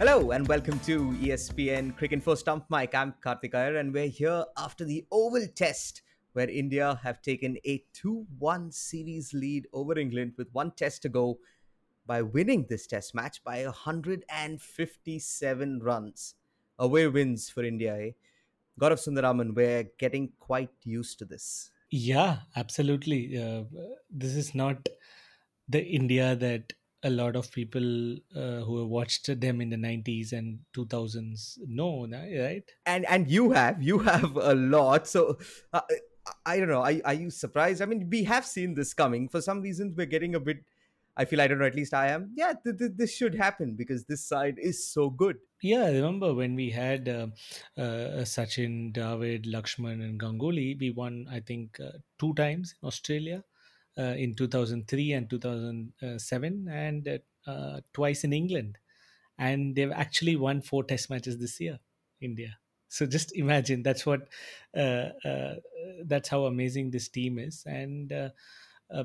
Hello and welcome to ESPNcricinfo Stump Mic. I'm Karthik Iyer and we're here after the Oval Test where India have taken a 2-1 series lead over England with one test to go by winning this test match by 157 runs. Away wins for India, eh? Gaurav Sundararaman, we're getting quite used to this. Yeah, absolutely. Uh, this is not the India that a lot of people uh, who have watched them in the 90s and 2000s know, right? and and you have you have a lot. So uh, i don't know. Are, are you surprised? I mean we have seen this coming. For some reason we're getting a bit i feel i don't know at least i am. Yeah th- th- this should happen because this side is so good. Yeah, I remember when we had uh, uh, Sachin, Dravid, Lakshman, and Ganguly, we won, I think, uh, two times in Australia in 2003 and 2007, and uh, uh, twice in England. And they've actually won four test matches this year, India. So just imagine that's what, uh, uh, that's how amazing this team is. And uh, uh,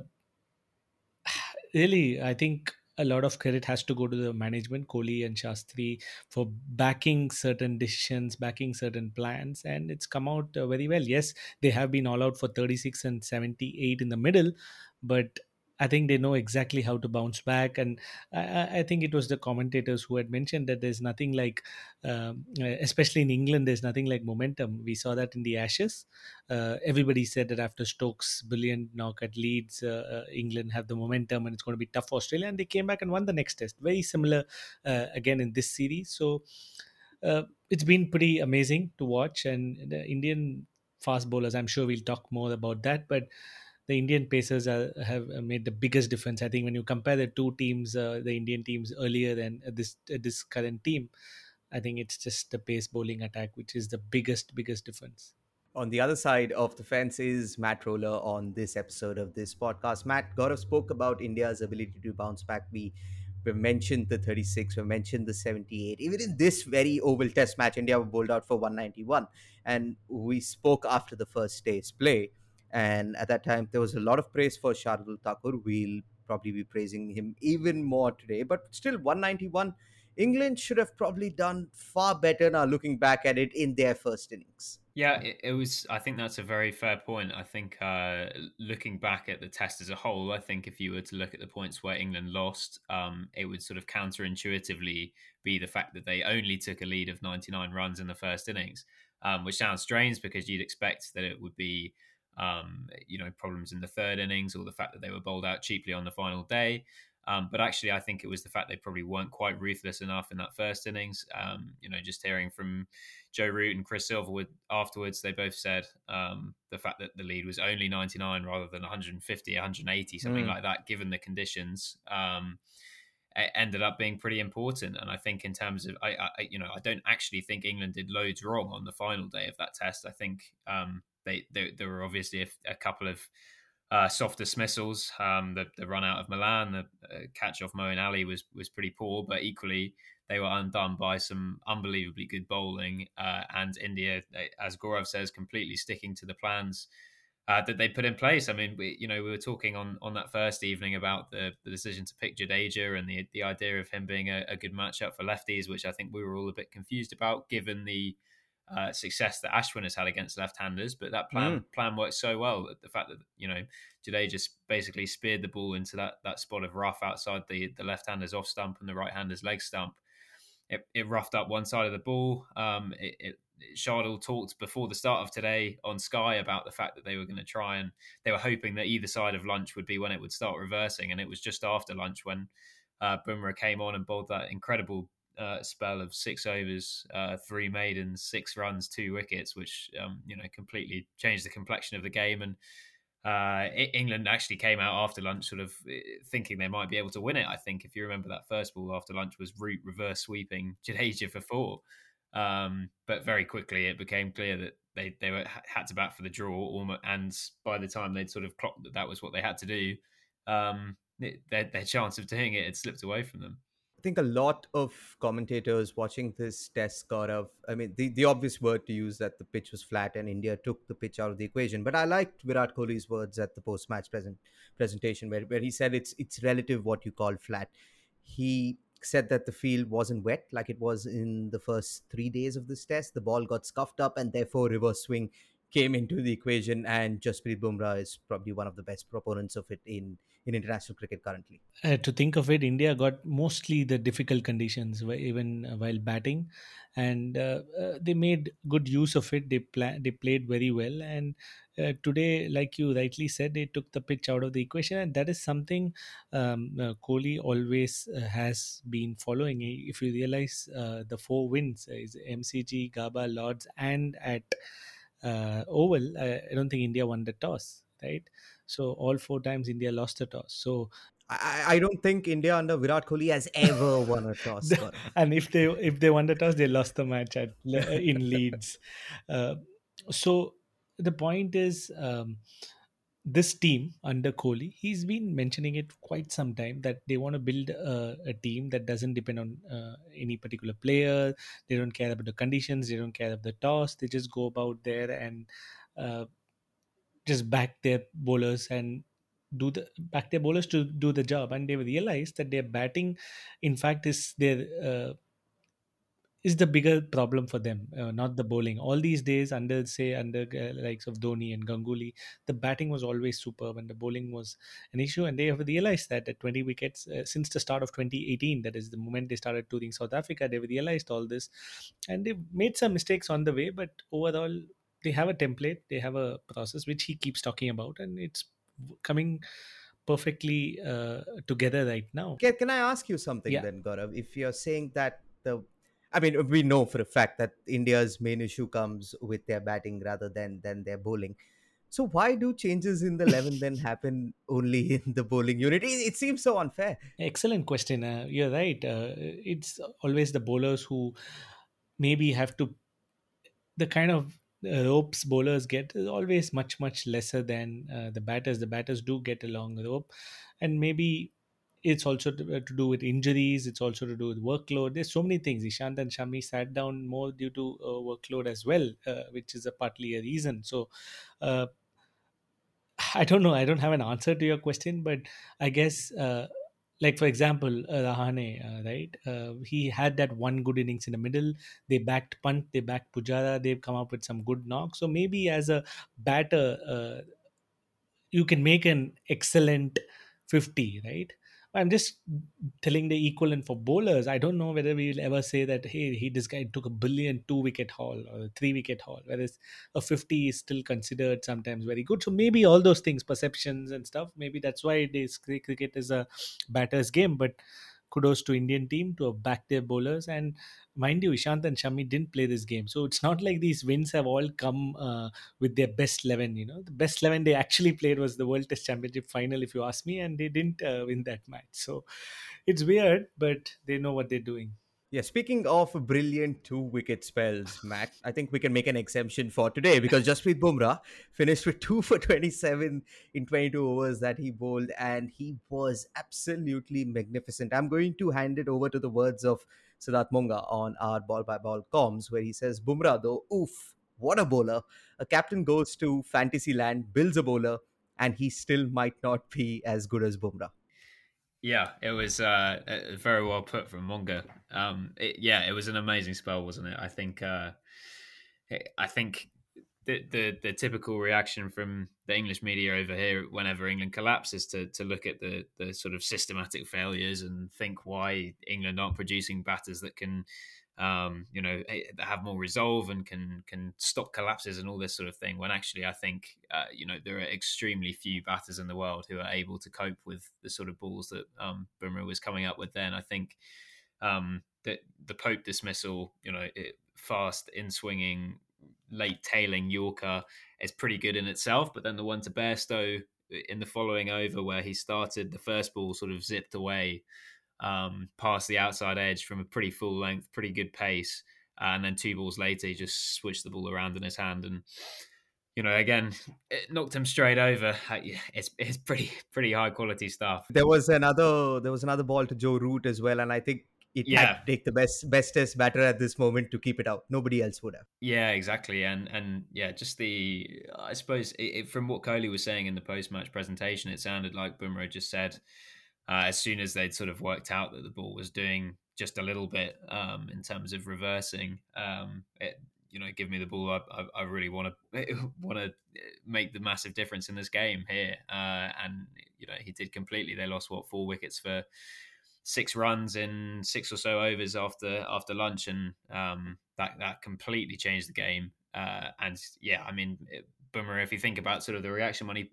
really, I think a lot of credit has to go to the management, Kohli and Shastri, for backing certain decisions, backing certain plans, and it's come out uh, very well. Yes, they have been all out for 36 and 78 in the middle, but I think they know exactly how to bounce back. And I, I think it was the commentators who had mentioned that there's nothing like, um, especially in England, there's nothing like momentum. We saw that in the Ashes. Uh, everybody said that after Stokes' brilliant knock at Leeds, uh, uh, England have the momentum and it's going to be tough for Australia. And they came back and won the next test. Very similar uh, again in this series. So uh, it's been pretty amazing to watch. And the Indian fast bowlers, I'm sure we'll talk more about that. But the Indian Pacers are, have made the biggest difference. I think when you compare the two teams, uh, the Indian teams earlier than this this current team, I think it's just the pace bowling attack which is the biggest biggest difference. on the other side of the fence is matt roller on this episode of this podcast. Matt gaurav spoke about india's ability to bounce back. We we mentioned the 36 we mentioned the 78 even in this very oval test match india were bowled out for 191 and we spoke after the first day's play and at that time there was a lot of praise for shardul thakur we'll probably be praising him even more today but still 191 england should have probably done far better now looking back at it in their first innings Yeah, it, it was. I think that's a very fair point. I think uh, looking back at the test as a whole, I think if you were to look at the points where England lost, um, it would sort of counterintuitively be the fact that they only took a lead of 99 runs in the first innings, um, which sounds strange because you'd expect that it would be, um, you know, problems in the third innings or the fact that they were bowled out cheaply on the final day. Um, but actually, I think it was the fact they probably weren't quite ruthless enough in that first innings. Um, you know, just hearing from Joe Root and Chris Silverwood afterwards, they both said um, the fact that the lead was only 99 rather than 150, 180, something Mm. like that, given the conditions, um, it ended up being pretty important. And I think in terms of, I, I, you know, I don't actually think England did loads wrong on the final day of that test. I think um, they, they there were obviously a, a couple of uh, soft dismissals. Um, the, the run out of Malan, the uh, catch off Moeen Ali was was pretty poor, but equally they were undone by some unbelievably good bowling. Uh, and India, as Gaurav says, completely sticking to the plans uh, that they put in place. I mean, we, you know, we were talking on, on that first evening about the, the decision to pick Jadeja and the the idea of him being a, a good matchup for lefties, which I think we were all a bit confused about, given the uh, success that Ashwin has had against left-handers. But that plan plan worked so well. The fact that you know Jadeja just basically speared the ball into that that spot of rough outside the the left-hander's off stump and the right-hander's leg stump. It, it roughed up one side of the ball. Um, it, it Shardul talked before the start of today on Sky about the fact that they were going to try and they were hoping that either side of lunch would be when it would start reversing, and it was just after lunch when uh, Bumrah came on and bowled that incredible uh, spell of six overs, uh, three maidens, six runs, two wickets, which um, you know completely changed the complexion of the game. And uh, England actually came out after lunch, sort of eh, thinking they might be able to win it. I think if you remember that first ball after lunch was Root reverse sweeping Jadeja for four. Um, but very quickly it became clear that they they were had to bat for the draw, almo- and by the time they'd sort of clocked that that was what they had to do, um, their their chance of doing it had slipped away from them. I think a lot of commentators watching this test got of, I mean, the, the obvious word to use that the pitch was flat and India took the pitch out of the equation. But I liked Virat Kohli's words at the post match present, presentation where, where he said it's it's relative what you call flat. He said that the field wasn't wet like it was in the first three days of this test. The ball got scuffed up, and therefore reverse swing came into the equation. And Jasprit Bumrah is probably one of the best proponents of it in in international cricket currently. Uh, to think of it, India got mostly the difficult conditions even uh, while batting, and uh, uh, they made good use of it. They pla- they played very well, and uh, today, like you rightly said, they took the pitch out of the equation, and that is something um, uh, Kohli always has been following. If you realize, the four wins is MCG, Gaba, Lords, and at uh, Oval. I, I don't think India won the toss, right? So all four times India lost the toss. So I, I don't think India under Virat Kohli has ever won a toss. And if they if they won the toss, they lost the match at in Leeds. Uh, so the point is. Um, this team under Kohli, he's been mentioning it quite some time that they want to build a, a team that doesn't depend on uh, any particular player. They don't care about the conditions. They don't care about the toss. They just go about there and uh, just back their bowlers and do the back their bowlers to do the job. And they realize that their batting, in fact, is their uh, is the bigger problem for them, uh, not the bowling. All these days, under say under uh, likes of Dhoni and Ganguly, the batting was always superb, and the bowling was an issue. And they have realized that at 20 wickets uh, since the start of 2018, that is the moment they started touring South Africa, they've realized all this, and they've made some mistakes on the way. But overall, they have a template, they have a process which he keeps talking about, and it's coming perfectly uh, together right now. Can, can I ask you something Yeah. then, Gaurav? If you're saying that the, I mean, we know for a fact that India's main issue comes with their batting rather than than their bowling. So why do changes in the eleven then happen only in the bowling unit? It, it seems so unfair. Excellent question. Uh, you're right. Uh, it's always the bowlers who maybe have to. The kind of uh, ropes bowlers get is always much much lesser than uh, the batters. The batters do get a long rope, and maybe it's also to, uh, to do with injuries. It's also to do with workload. There's so many things. Ishant and Shami sat down more due to uh, workload as well, uh, which is a partly a reason. So. Uh, I don't know. I don't have an answer to your question, but I guess, uh, like for example, uh, Rahane, right? He had that one good innings in the middle. They backed Pant, they backed Pujara. They've come up with some good knocks. So maybe as a batter, you can make an excellent 50, right? I'm just telling the equivalent for bowlers. I don't know whether we'll ever say that, hey, he this guy took a billion two wicket haul or three wicket haul, whereas a 50 is still considered sometimes very good. So maybe all those things, perceptions and stuff, maybe that's why this cricket is a batter's game. But kudos to Indian team to have backed their bowlers. And mind you, Ishant and Shami didn't play this game. So it's not like these wins have all come uh, with their best 11. You know, the best 11 they actually played was the World Test Championship final, if you ask me, and they didn't uh, win that match. So it's weird, but they know what they're doing. Yeah, speaking of brilliant two wicket spells, Matt, I think we can make an exemption for today because Jasprit Bumrah finished with two for 27 in 22 overs that he bowled, and he was absolutely magnificent. I'm going to hand it over to the words of Siddharth Monga on our ball by ball comms, where he says, Bumrah, though, oof, what a bowler. A captain goes to fantasy land, builds a bowler, and he still might not be as good as Bumrah. Yeah, it was uh, uh, very well put from Monga. Um, it, yeah, it was an amazing spell, wasn't it? I think. Uh, I think the, the the typical reaction from the English media over here, whenever England collapses, to to look at the the sort of systematic failures and think why England aren't producing batters that can um, you know, eh, have more resolve and can can stop collapses and all this sort of thing. When actually, I think uh, you know there are extremely few batters in the world who are able to cope with the sort of balls that um, Bumrah was coming up with. Then I think um, that the Pope dismissal, you know, it, fast in swinging, late tailing Yorker is pretty good in itself. But then the one to Bairstow in the following over, where he started the first ball sort of zipped away um, past the outside edge from a pretty full length, pretty good pace. Uh, and then two balls later, he just switched the ball around in his hand, and you know, again, it knocked him straight over. It's it's pretty pretty high quality stuff. There was another there was another ball to Joe Root as well, and I think it Yeah. had to take the best bestest batter at this moment to keep it out. Nobody else would have. Yeah, exactly, and and yeah, just the I suppose it, it, from what Kohli was saying in the post match presentation, it sounded like Bumrah just said, uh, as soon as they'd sort of worked out that the ball was doing just a little bit um, in terms of reversing, um, it, you know, give me the ball. I, I, I really want to want to make the massive difference in this game here, uh, and you know, he did completely. They lost what four wickets for six runs in six or so overs after after lunch, and um, that that completely changed the game. Uh, and yeah, I mean, Bumrah, if you think about sort of the reaction when he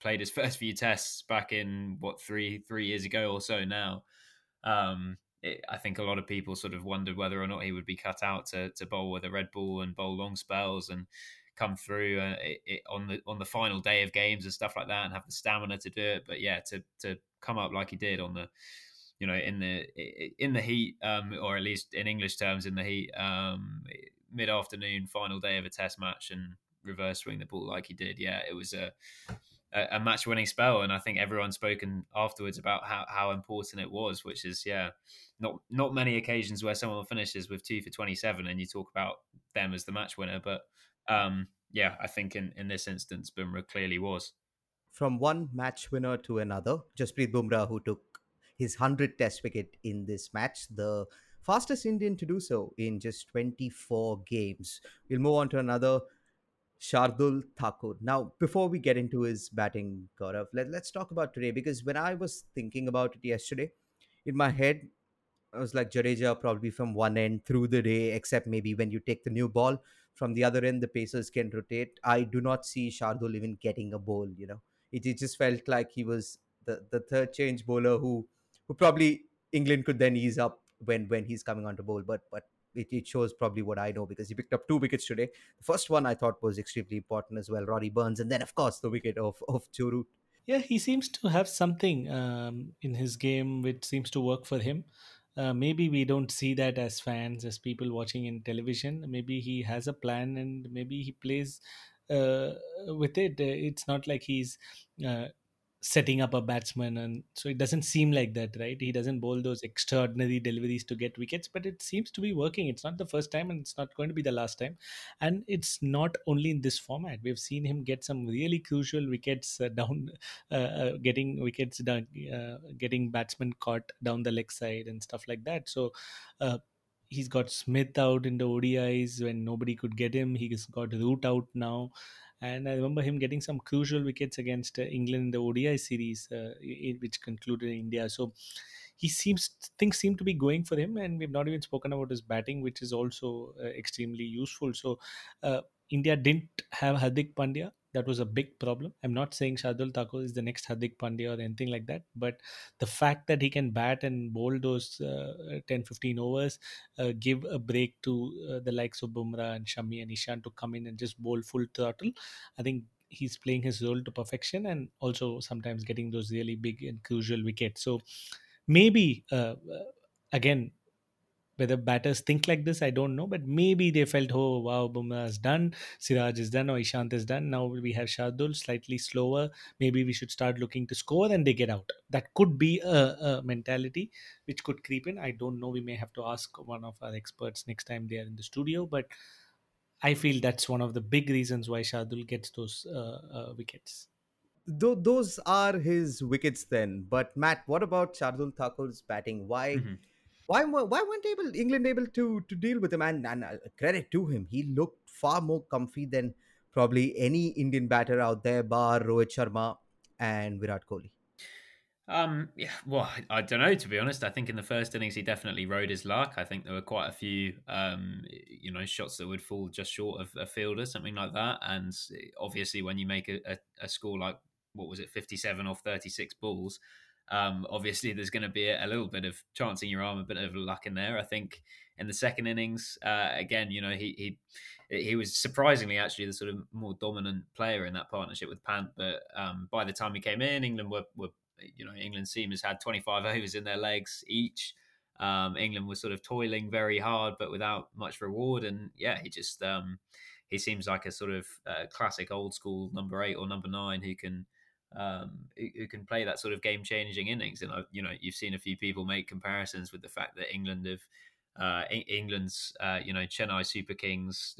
played his first few tests back in what three three years ago or so now, um, it, I think a lot of people sort of wondered whether or not he would be cut out to, to bowl with a red ball and bowl long spells and come through uh, it, it, on the on the final day of games and stuff like that and have the stamina to do it. But yeah, to to come up like he did on the you know in the in the heat um, or at least in English terms in the heat um, mid afternoon final day of a test match and reverse swing the ball like he did. Yeah, it was a a, match winning spell, and I think everyone's spoken afterwards about how, how important it was. Which is yeah, not not many occasions where someone finishes with two for twenty seven, and you talk about them as the match winner. But um, yeah, I think in in this instance, Bumrah clearly was. From one match winner to another, Jasprit Bumrah, who took his 100th test wicket in this match, the fastest Indian to do so in just 24 games. We'll move on to another Shardul Thakur. Now, before we get into his batting, Gaurav, let, let's talk about today because when I was thinking about it yesterday, in my head, I was like Jadeja probably from one end through the day, except maybe when you take the new ball from the other end, the Pacers can rotate. I do not see Shardul even getting a bowl, you know. It, it just felt like he was the, the third change bowler who who probably England could then ease up when when he's coming on to bowl. But but it, it shows probably what I know because he picked up two wickets today. The first one I thought was extremely important as well, Rory Burns, and then of course the wicket of of Root. Yeah, he seems to have something um, in his game which seems to work for him. Uh, maybe we don't see that as fans, as people watching in television. Maybe he has a plan and maybe he plays uh, with it. It's not like he's uh, setting up a batsman and so it doesn't seem like that right? He doesn't bowl those extraordinary deliveries to get wickets but it seems to be working. It's not the first time and it's not going to be the last time. And it's not only in this format. We've seen him get some really crucial wickets uh, down uh, uh, getting wickets down uh, getting batsmen caught down the leg side and stuff like that. So uh, he's got Smith out in the ODIs when nobody could get him. He's got Root out now and I remember him getting some crucial wickets against uh, England in the ODI series, uh, which concluded in India. So he seems things seem to be going for him, and we've not even spoken about his batting, which is also uh, extremely useful. So India didn't have Hardik Pandya, that was a big problem. I'm not saying Shardul Thakur is the next Hardik Pandya or anything like that, but the fact that he can bat and bowl those uh, 10 15 overs, uh, give a break to uh, the likes of Bumrah and Shami and Ishan to come in and just bowl full throttle, I think he's playing his role to perfection and also sometimes getting those really big and crucial wickets. So maybe, uh, uh, again, whether batters think like this, I don't know. But maybe they felt, oh, wow, Bumrah is done, Siraj is done, or Ishant is done. Now we have Shardul, slightly slower. Maybe we should start looking to score and they get out. That could be a, a mentality which could creep in. I don't know. We may have to ask one of our experts next time they are in the studio. But I feel that's one of the big reasons why Shardul gets those uh, uh, wickets. Th- those are his wickets then. But Matt, what about Shardul Thakur's batting? Why? Mm-hmm why why weren't able England able to to deal with him? And, and uh, credit to him, he looked far more comfy than probably any Indian batter out there, bar Rohit Sharma and Virat Kohli. Um, yeah, well, I don't know. To be honest, I think in the first innings he definitely rode his luck. I think there were quite a few, um, you know, shots that would fall just short of a fielder, something like that. And obviously, when you make a, a, a score like what was it, fifty-seven off thirty-six balls, um, obviously, there's going to be a, a, little bit of chancing your arm, a bit of luck in there. I think in the second innings, uh, again, you know, he he he was surprisingly actually the sort of more dominant player in that partnership with Pant. But um, by the time he came in, England were, were you know England's team has had 25 overs in their legs each. Um, England was sort of toiling very hard, but without much reward. And yeah, he just um, he seems like a sort of uh, classic old school number eight or number nine who can um, who, who, can play that sort of game changing innings. And you know, you've seen a few people make comparisons with the fact that England have uh, England's uh, you know Chennai Super Kings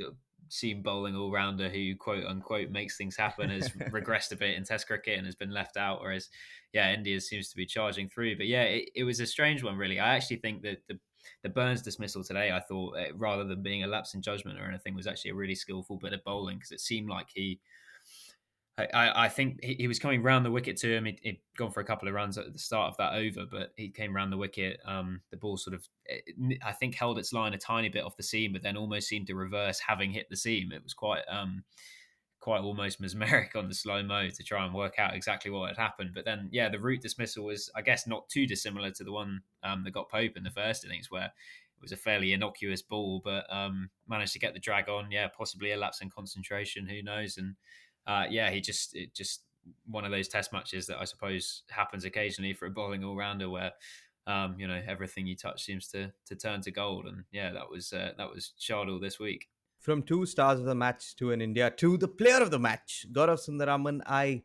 seam bowling all rounder who quote unquote makes things happen has regressed a bit in Test cricket and has been left out. Whereas, yeah, India seems to be charging through. But yeah, it, it was a strange one, really. I actually think that the the Burns dismissal today, I thought, eh, rather than being a lapse in judgment or anything, was actually a really skillful bit of bowling because it seemed like he I, I think he, was coming round the wicket to him. He'd, he'd, gone for a couple of runs at the start of that over, but he came round the wicket. Um, the ball sort of, I think, held its line a tiny bit off the seam, but then almost seemed to reverse, having hit the seam. It was quite, um, quite almost mesmeric on the slow mo to try and work out exactly what had happened. But then, yeah, the root dismissal was, I guess, not too dissimilar to the one um, that got Pope in the first innings, where it was a fairly innocuous ball, but um, managed to get the drag on. Yeah, possibly a lapse in concentration. Who knows? And uh, yeah, he just it just one of those test matches that I suppose happens occasionally for a bowling all rounder where um, you know everything you touch seems to to turn to gold, and yeah, that was uh, that was Shardul this week. From two stars of the match to an India to the player of the match, Gaurav Sundararaman. I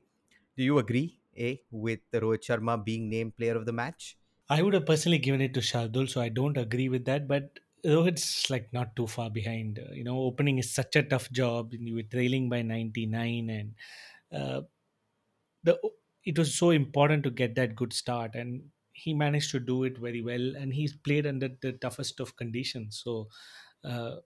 do you agree, eh, with Rohit Sharma being named player of the match? I would have personally given it to Shardul, so I don't agree with that. But Rohit's like not too far behind. Uh, you know, opening is such a tough job. You were trailing by 99, and uh, the it was so important to get that good start, and he managed to do it very well. And he's played under the toughest of conditions. So, uh,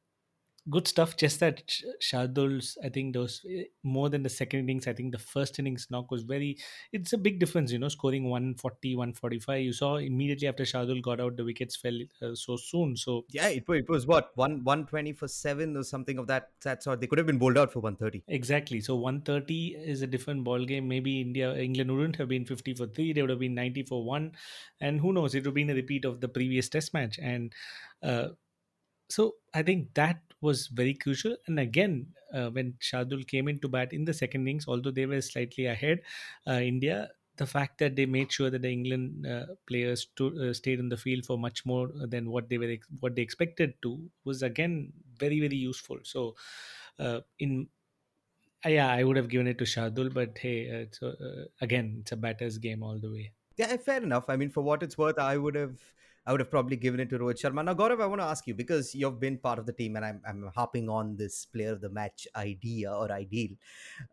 good stuff. Just that Shardul's, I think those eh, more than the second innings. I think the first innings knock was very. It's a big difference, you know, scoring 140, 145. You saw immediately after Shardul got out, the wickets fell uh, so soon. So yeah, it, it was what one 120 for seven or something of that that sort. They could have been bowled out for 130. Exactly. So 130 is a different ball game. Maybe India, England wouldn't have been 50 for three. They would have been 90 for one, and who knows? It would have been a repeat of the previous Test match and. Uh, so I think that was very crucial. And again, uh, when Shardul came into bat in the second innings, although they were slightly ahead, uh, India, the fact that they made sure that the England uh, players to, uh, stayed in the field for much more than what they were what they expected to was again very very useful. So uh, in yeah, I would have given it to Shardul, but hey, uh, again, it's a batter's game all the way. Yeah, fair enough. I mean, for what it's worth, I would have I would have probably given it to Rohit Sharma. Now, Gaurav, I want to ask you because you've been part of the team and I'm, I'm hopping on this player of the match idea or ideal.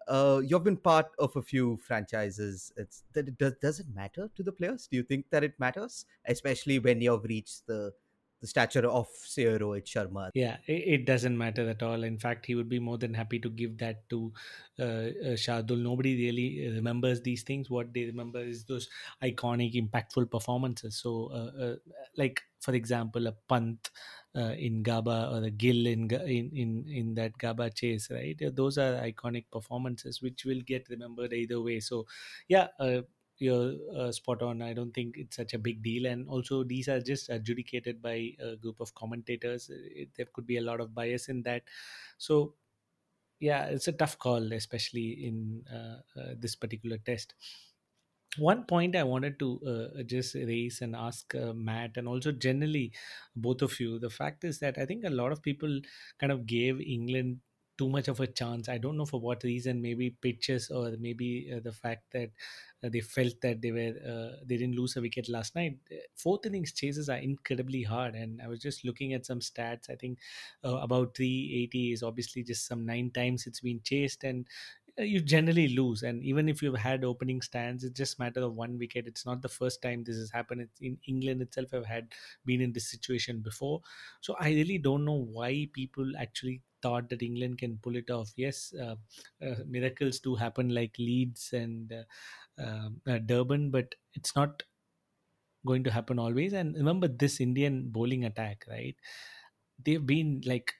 Uh, you've been part of a few franchises. It's it does, does it matter to the players? Do you think that it matters, especially when you've reached the the stature of say Rohit Sharma. Yeah, it, doesn't matter at all. In fact, he would be more than happy to give that to uh, uh, Shardul. Nobody really remembers these things. What they remember is those iconic, impactful performances. So, uh, uh like for example, a Pant uh, in Gaba or a Gill in in in in that Gaba chase, right? Those are iconic performances which will get remembered either way. So, yeah uh, you're uh, spot on. I don't think it's such a big deal. And also, these are just adjudicated by a group of commentators. It, there could be a lot of bias in that. So, yeah, it's a tough call, especially in uh, uh, this particular test. One point I wanted to uh, just raise and ask uh, Matt, and also generally both of you, the fact is that I think a lot of people kind of gave England too much of a chance. I don't know for what reason. Maybe pitches or maybe uh, the fact that uh, they felt that they were uh, they didn't lose a wicket last night. Fourth innings chases are incredibly hard, and I was just looking at some stats. I think uh, about 380 is obviously just some nine times it's been chased, and uh, you generally lose. And even if you've had opening stands, it's just matter of one wicket. It's not the first time this has happened. It's in England itself i've had been in this situation before. So I really don't know why people actually thought that England can pull it off. Yes, uh, uh, miracles do happen like Leeds and uh, um, uh, Durban, but it's not going to happen always. And remember this Indian bowling attack, right? They've been like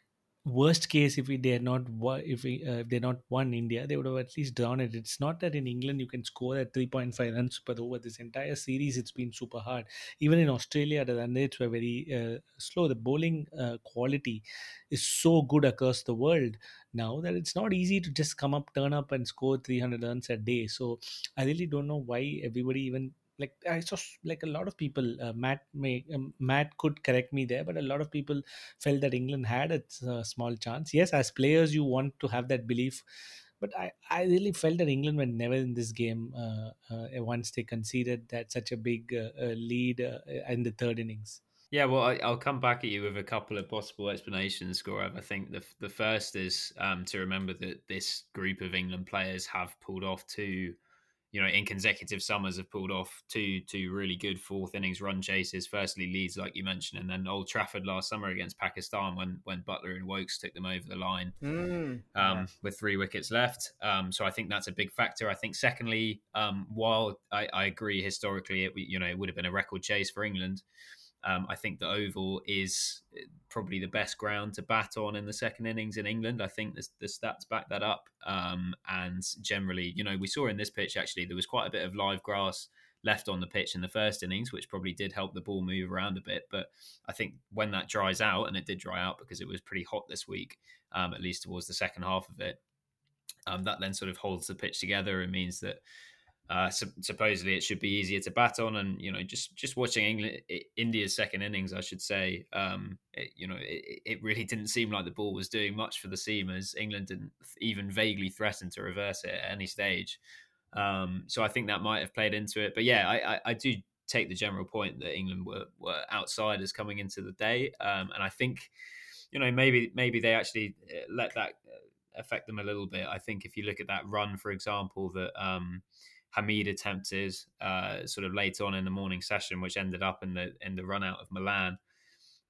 worst case if they're not if uh, if they're not won India they would have at least drawn it. It's not that in England you can score at 3.5 runs per over this entire series it's been super hard. Even in Australia the run rates were very uh, slow. The bowling uh, quality is so good across the world now that it's not easy to just come up turn up and score 300 runs a day. So I really don't know why everybody even like I saw like a lot of people. Uh, Matt may um, Matt could correct me there, but a lot of people felt that England had a uh, small chance. Yes, as players, you want to have that belief, but I, I really felt that England were never in this game uh, uh once they conceded that such a big uh, uh, lead in the third innings. Yeah, well, I, will come back at you with a couple of possible explanations, Gaurav. I think the the first is um, to remember that this group of England players have pulled off two you know, in consecutive summers have pulled off two two really good fourth innings run chases. Firstly, Leeds, like you mentioned, and then Old Trafford last summer against Pakistan when when Buttler and Wokes took them over the line mm, um, yeah. with three wickets left. Um, so I think that's a big factor. I think secondly, um, while I, I, agree historically, it you know it would have been a record chase for England. Um, I think the Oval is eh, probably the best ground to bat on in the second innings in England. I think the, the stats back that up. Um, and generally, you know, we saw in this pitch actually there was quite a bit of live grass left on the pitch in the first innings, which probably did help the ball move around a bit. But I think when that dries out, and it did dry out because it was pretty hot this week, um, at least towards the second half of it, um, that then sort of holds the pitch together and means that uh, su- supposedly, it should be easier to bat on, and you know, just just watching England, India's second innings, I should say, um, it, you know, it, it, really didn't seem like the ball was doing much for the seamers. England didn't even vaguely threaten to reverse it at any stage, um, so I think that might have played into it. But yeah, I, I, I do take the general point that England were, were outsiders coming into the day, um, and I think, you know, maybe maybe they actually uh, let that uh, affect them a little bit. I think if you look at that run, for example, that um, Hameed attempted uh, sort of late on in the morning session, which ended up in the in the run out of Malan.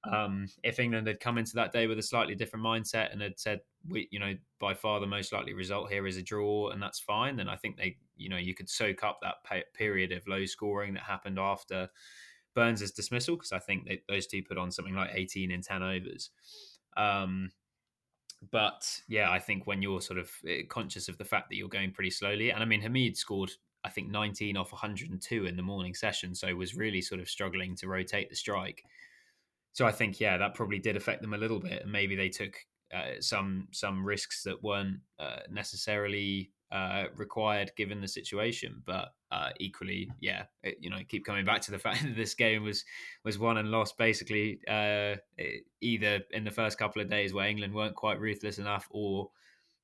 Um, if England had come into that day with a slightly different mindset and had said, "We, you know, by far the most likely result here is a draw, and that's fine," then I think they, you know, you could soak up that period of low scoring that happened after Burns' dismissal because I think they, those two put on something like 18 in 10 overs. Um, but yeah, I think when you're sort of eh, conscious of the fact that you're going pretty slowly, and I mean, Hameed scored I think 19 off 102 in the morning session, so was really sort of struggling to rotate the strike. So I think yeah, that probably did affect them a little bit, and maybe they took uh, some some risks that weren't uh, necessarily uh, required given the situation. But uh, equally, yeah, it, you know, keep coming back to the fact that this game was was won and lost basically uh, either in the first couple of days where England weren't quite ruthless enough, or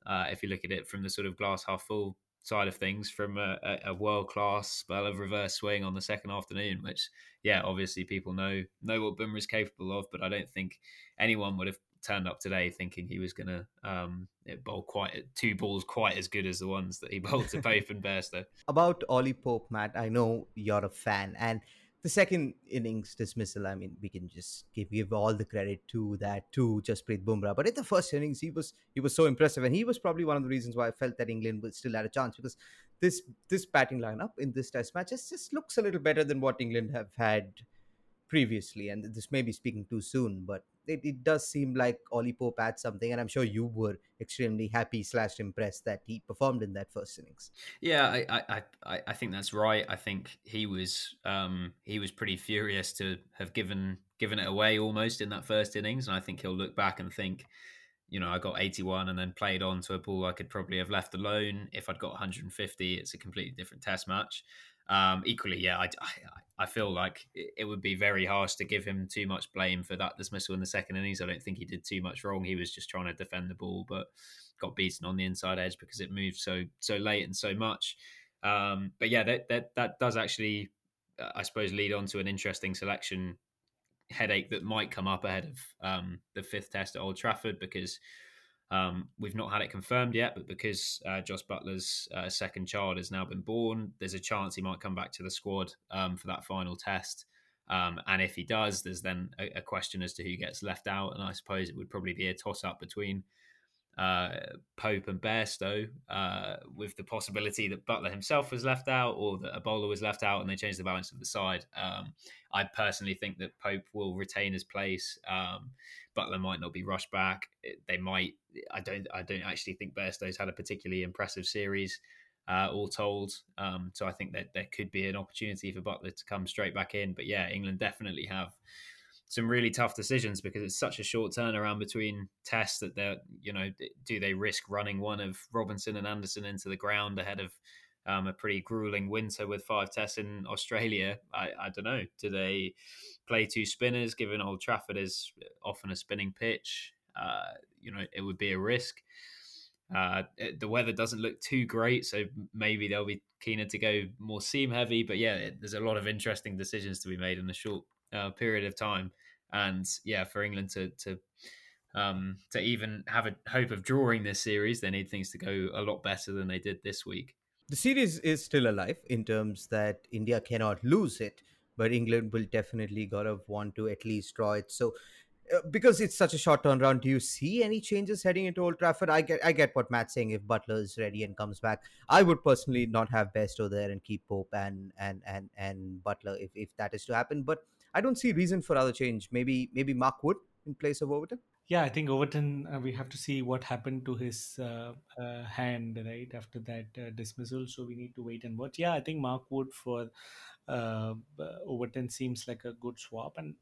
uh, if you look at it from the sort of glass half full side of things from a, a world class spell of reverse swing on the second afternoon, which yeah, obviously people know know what Bumrah is capable of, but I don't think anyone would have turned up today thinking he was going to um, bowl quite two balls quite as good as the ones that he bowled to Pope and Bairstow. About Ollie Pope, Matt, I know you're a fan, and the second innings dismissal, I mean, we can just give give all the credit to that to Jasprit Bumrah. But in the first innings, he was he was so impressive, and he was probably one of the reasons why I felt that England would still had a chance because this this batting lineup in this Test match just, just looks a little better than what England have had previously. And this may be speaking too soon, but it, it does seem like Ollie Pope had something, and I'm sure you were extremely happy slash impressed that he performed in that first innings. Yeah, I I, I think that's right. I think he was um, he was pretty furious to have given given it away almost in that first innings, and I think he'll look back and think. You know, I got 81 and then played on to a ball I could probably have left alone. If I'd got 150, it's a completely different test match. Um, equally, yeah, I, I, I feel like it would be very harsh to give him too much blame for that dismissal in the second innings. I don't think he did too much wrong. He was just trying to defend the ball, but got beaten on the inside edge because it moved so so late and so much. Um, but yeah, that that that does actually, uh, I suppose, lead on to an interesting selection headache that might come up ahead of um, the fifth test at Old Trafford because um, we've not had it confirmed yet, but because uh, Jos Buttler's uh, second child has now been born, there's a chance he might come back to the squad um, for that final test. Um, and if he does, there's then a, a, question as to who gets left out. And I suppose it would probably be a toss up between uh, Pope and Bairstow, uh, with the possibility that Buttler himself was left out or that a bowler was left out and they changed the balance of the side. Um, I personally think that Pope will retain his place. Um, Buttler might not be rushed back. They might. I don't. I don't actually think Bairstow's had a particularly impressive series, uh, all told. Um, so I think that there could be an opportunity for Buttler to come straight back in. But yeah, England definitely have some really tough decisions because it's such a short turnaround between tests that they're. You know, do they risk running one of Robinson and Anderson into the ground ahead of um, a pretty grueling winter with five tests in Australia. I, I don't know. Do they play two spinners, given Old Trafford is often a spinning pitch? Uh, you know, it would be a risk. Uh, the weather doesn't look too great, so maybe they'll be keener to go more seam heavy. But yeah, there's a lot of interesting decisions to be made in the short uh, period of time. And yeah, for England to to um, to even have a hope of drawing this series, they need things to go a lot better than they did this week. The series is still alive in terms that India cannot lose it, but England will definitely gotta want to at least draw it. So because it's such a short turnaround, do you see any changes heading into Old Trafford? I get I get what Matt's saying. If Buttler is ready and comes back, I would personally not have Bairstow there and keep Pope and and and and Buttler if, if that is to happen. But I don't see reason for other change. Maybe maybe Mark Wood in place of Overton. Yeah, I think Overton. Uh, we have to see what happened to his uh, uh, hand right after that uh, dismissal. So we need to wait and watch. Yeah, I think Mark Wood for uh, Overton seems like a good swap, and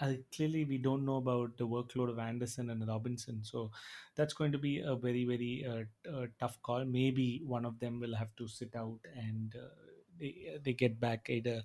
uh, clearly we don't know about the workload of Anderson and Robinson, so that's going to be a very very uh, uh, tough call. Maybe one of them will have to sit out and uh, they they get back either.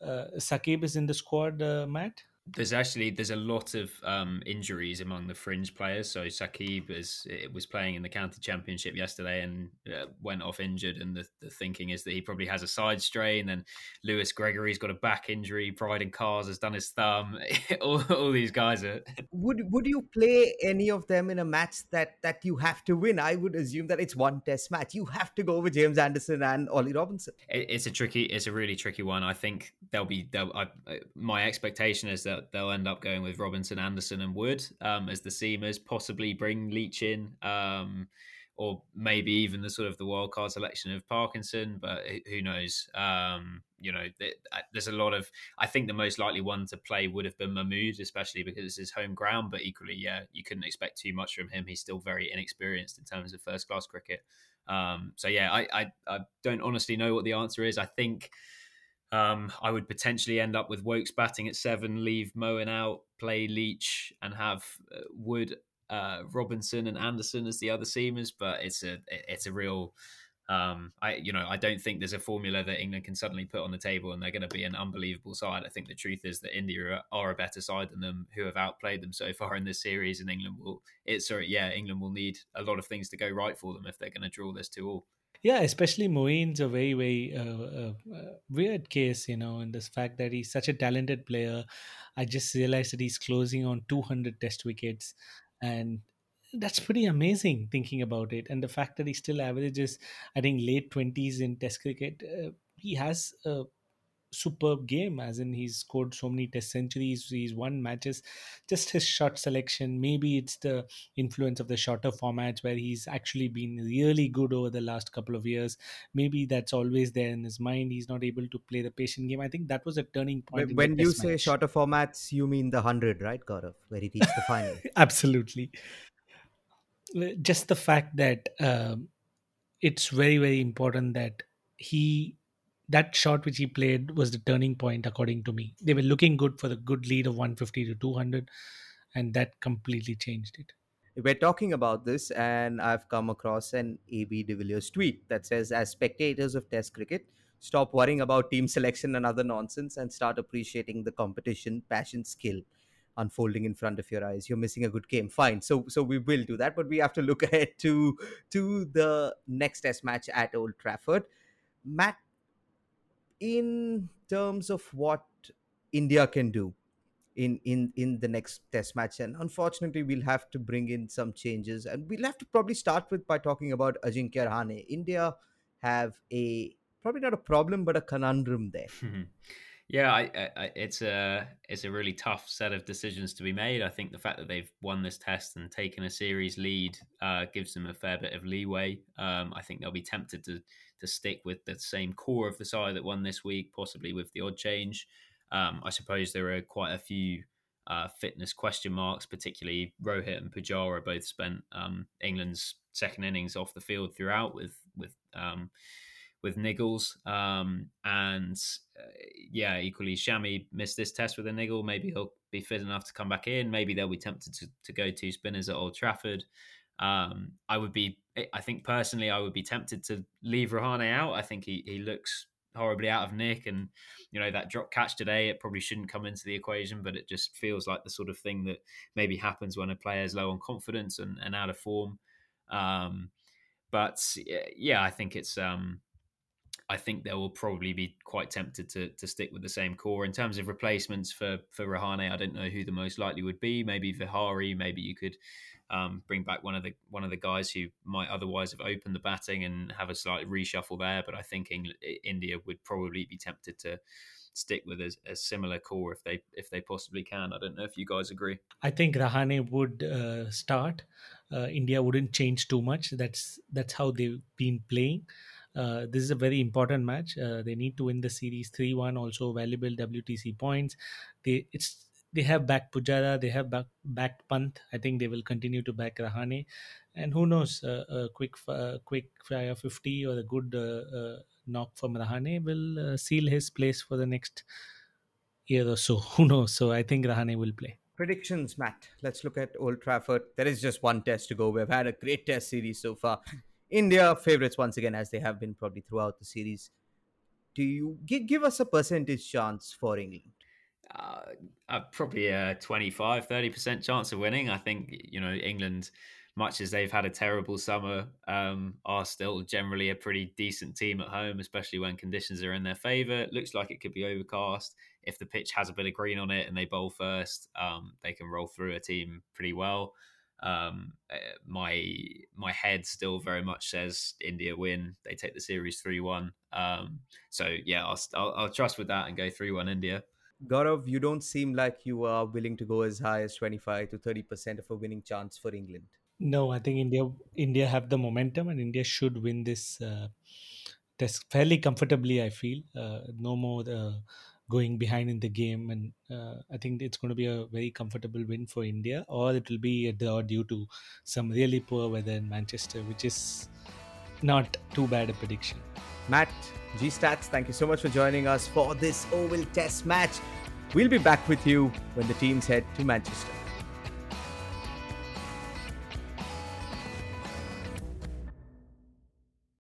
Uh, Saqib is in the squad, uh, Matt there's actually there's a lot of um, injuries among the fringe players. So Saqib is it was playing in the county championship yesterday and uh, went off injured. And the, the thinking is that he probably has a side strain. And Lewis Gregory's got a back injury. Brydon Carse has done his thumb. all, all, these guys are. Would Would you play any of them in a match that that you have to win? I would assume that it's one Test match. You have to go with James Anderson and Ollie Robinson. It, it's a tricky. It's a really tricky one. I think there'll be. They'll, I, my expectation is that that they'll end up going with Robinson, Anderson, and Wood um, as the seamers. Possibly bring Leach in, um, or maybe even the sort of the wild card selection of Parkinson. But who knows? Um, you know, there's a lot of. I think the most likely one to play would have been Mahmood, especially because it's his home ground. But equally, yeah, you couldn't expect too much from him. He's still very inexperienced in terms of first class cricket. Um, so yeah, I, I I don't honestly know what the answer is. I think um, I would potentially end up with Wokes batting at seven, leave Moeen out, play Leach, and have uh, Wood, uh, Robinson, and Anderson as the other seamers. But it's a it's a real, um, I you know I don't think there's a formula that England can suddenly put on the table and they're going to be an unbelievable side. I think the truth is that India are, a better side than them, who have outplayed them so far in this series, and England will. It's sorry, yeah, England will need a lot of things to go right for them if they're going to draw this two all. Yeah, especially Moeen's a very, very uh, uh, uh, weird case, you know, in this fact that he's such a talented player. I just realized that he's closing on 200 test wickets. And that's pretty amazing thinking about it. And the fact that he still averages, I think, late 20s in test cricket, uh, he has superb game as in he's scored so many test centuries he's won matches just his shot selection maybe it's the influence of the shorter formats where he's actually been really good over the last couple of years. Maybe that's always there in his mind he's not able to play the patient game. I think that was a turning point when, you say match. shorter formats you mean the 100 right Gaurav where he reached the final? Absolutely. Just the fact that um, it's very very important that he that shot which he played was the turning point, according to me. They were looking good for the good lead of 150 to 200, and that completely changed it. We're talking about this, and I've come across an AB de Villiers tweet that says, As spectators of Test cricket, stop worrying about team selection and other nonsense and start appreciating the competition, passion, skill unfolding in front of your eyes you're missing a good game fine so so we will do that but we have to look ahead to to the next test match at old trafford matt in terms of what India can do in in in the next test match and unfortunately we'll have to bring in some changes and we'll have to probably start with by talking about Ajinkya Rahane India have a probably not a problem but a conundrum there yeah I, I, it's a it's a really tough set of decisions to be made I think the fact that they've won this test and taken a series lead uh, gives them a fair bit of leeway um, I think they'll be tempted to to stick with the same core of the side that won this week, possibly with the odd change. Um, I suppose there are quite a few uh, fitness question marks, particularly Rohit and Pujara both spent um, England's second innings off the field throughout with with um, with niggles. Um, and uh, yeah, equally, Shami missed this test with a niggle. Maybe he'll be fit enough to come back in. Maybe they'll be tempted to, to go two spinners at Old Trafford. Um, I would be, I think personally, I would be tempted to leave Rahane out. I think he, he looks horribly out of nick, and you know that drop catch today, it probably shouldn't come into the equation, but it just feels like the sort of thing that maybe happens when a player is low on confidence and, and out of form. Um, but yeah, I think it's um, I think they will probably be quite tempted to to stick with the same core in terms of replacements for for Rahane. I don't know who the most likely would be. Maybe Vihari. Maybe you could um, bring back one of the one of the guys who might otherwise have opened the batting and have a slight reshuffle there. But I think India would probably be tempted to stick with a, a, similar core if they if they possibly can. I don't know if you guys agree. I think Rahane would uh, start. Uh, India wouldn't change too much. That's that's how they've been playing. Uh, this is a very important match. Uh, they need to win the series 3-1. Also valuable WTC points. They it's they have backed Pujara. They have back, backed Pant. I think they will continue to back Rahane. And who knows, uh, a quick uh, quick fire 50 or a good uh, knock from Rahane will seal his place for the next year or so. Who knows? So I think Rahane will play. Predictions, Matt. Let's look at Old Trafford. There is just one test to go. We've had a great test series so far. India favorites once again, as they have been probably throughout the series. Do you give, give us a percentage chance for England? Uh, uh, probably a 25, 30% chance of winning. I think, you know, England, much as they've had a terrible summer, um, are still generally a pretty decent team at home, especially when conditions are in their favour. It looks like it could be overcast. If the pitch has a bit of green on it and they bowl first, um, they can roll through a team pretty well. Um, uh, my my head still very much says India win. They take the series three one. Um, so yeah, I'll, I'll, I'll trust with that and go three one India. Gaurav, you don't seem like you are willing to go as high as twenty five to thirty percent of a winning chance for England. No, I think India India have the momentum and India should win this uh, test fairly comfortably. I feel uh, no more uh, going behind in the game, and uh, I think it's going to be a very comfortable win for India, or it will be a draw due to some really poor weather in Manchester, which is not too bad a prediction. Matt, G Stats, thank you so much for joining us for this Oval Test match. We'll be back with you when the teams head to Manchester.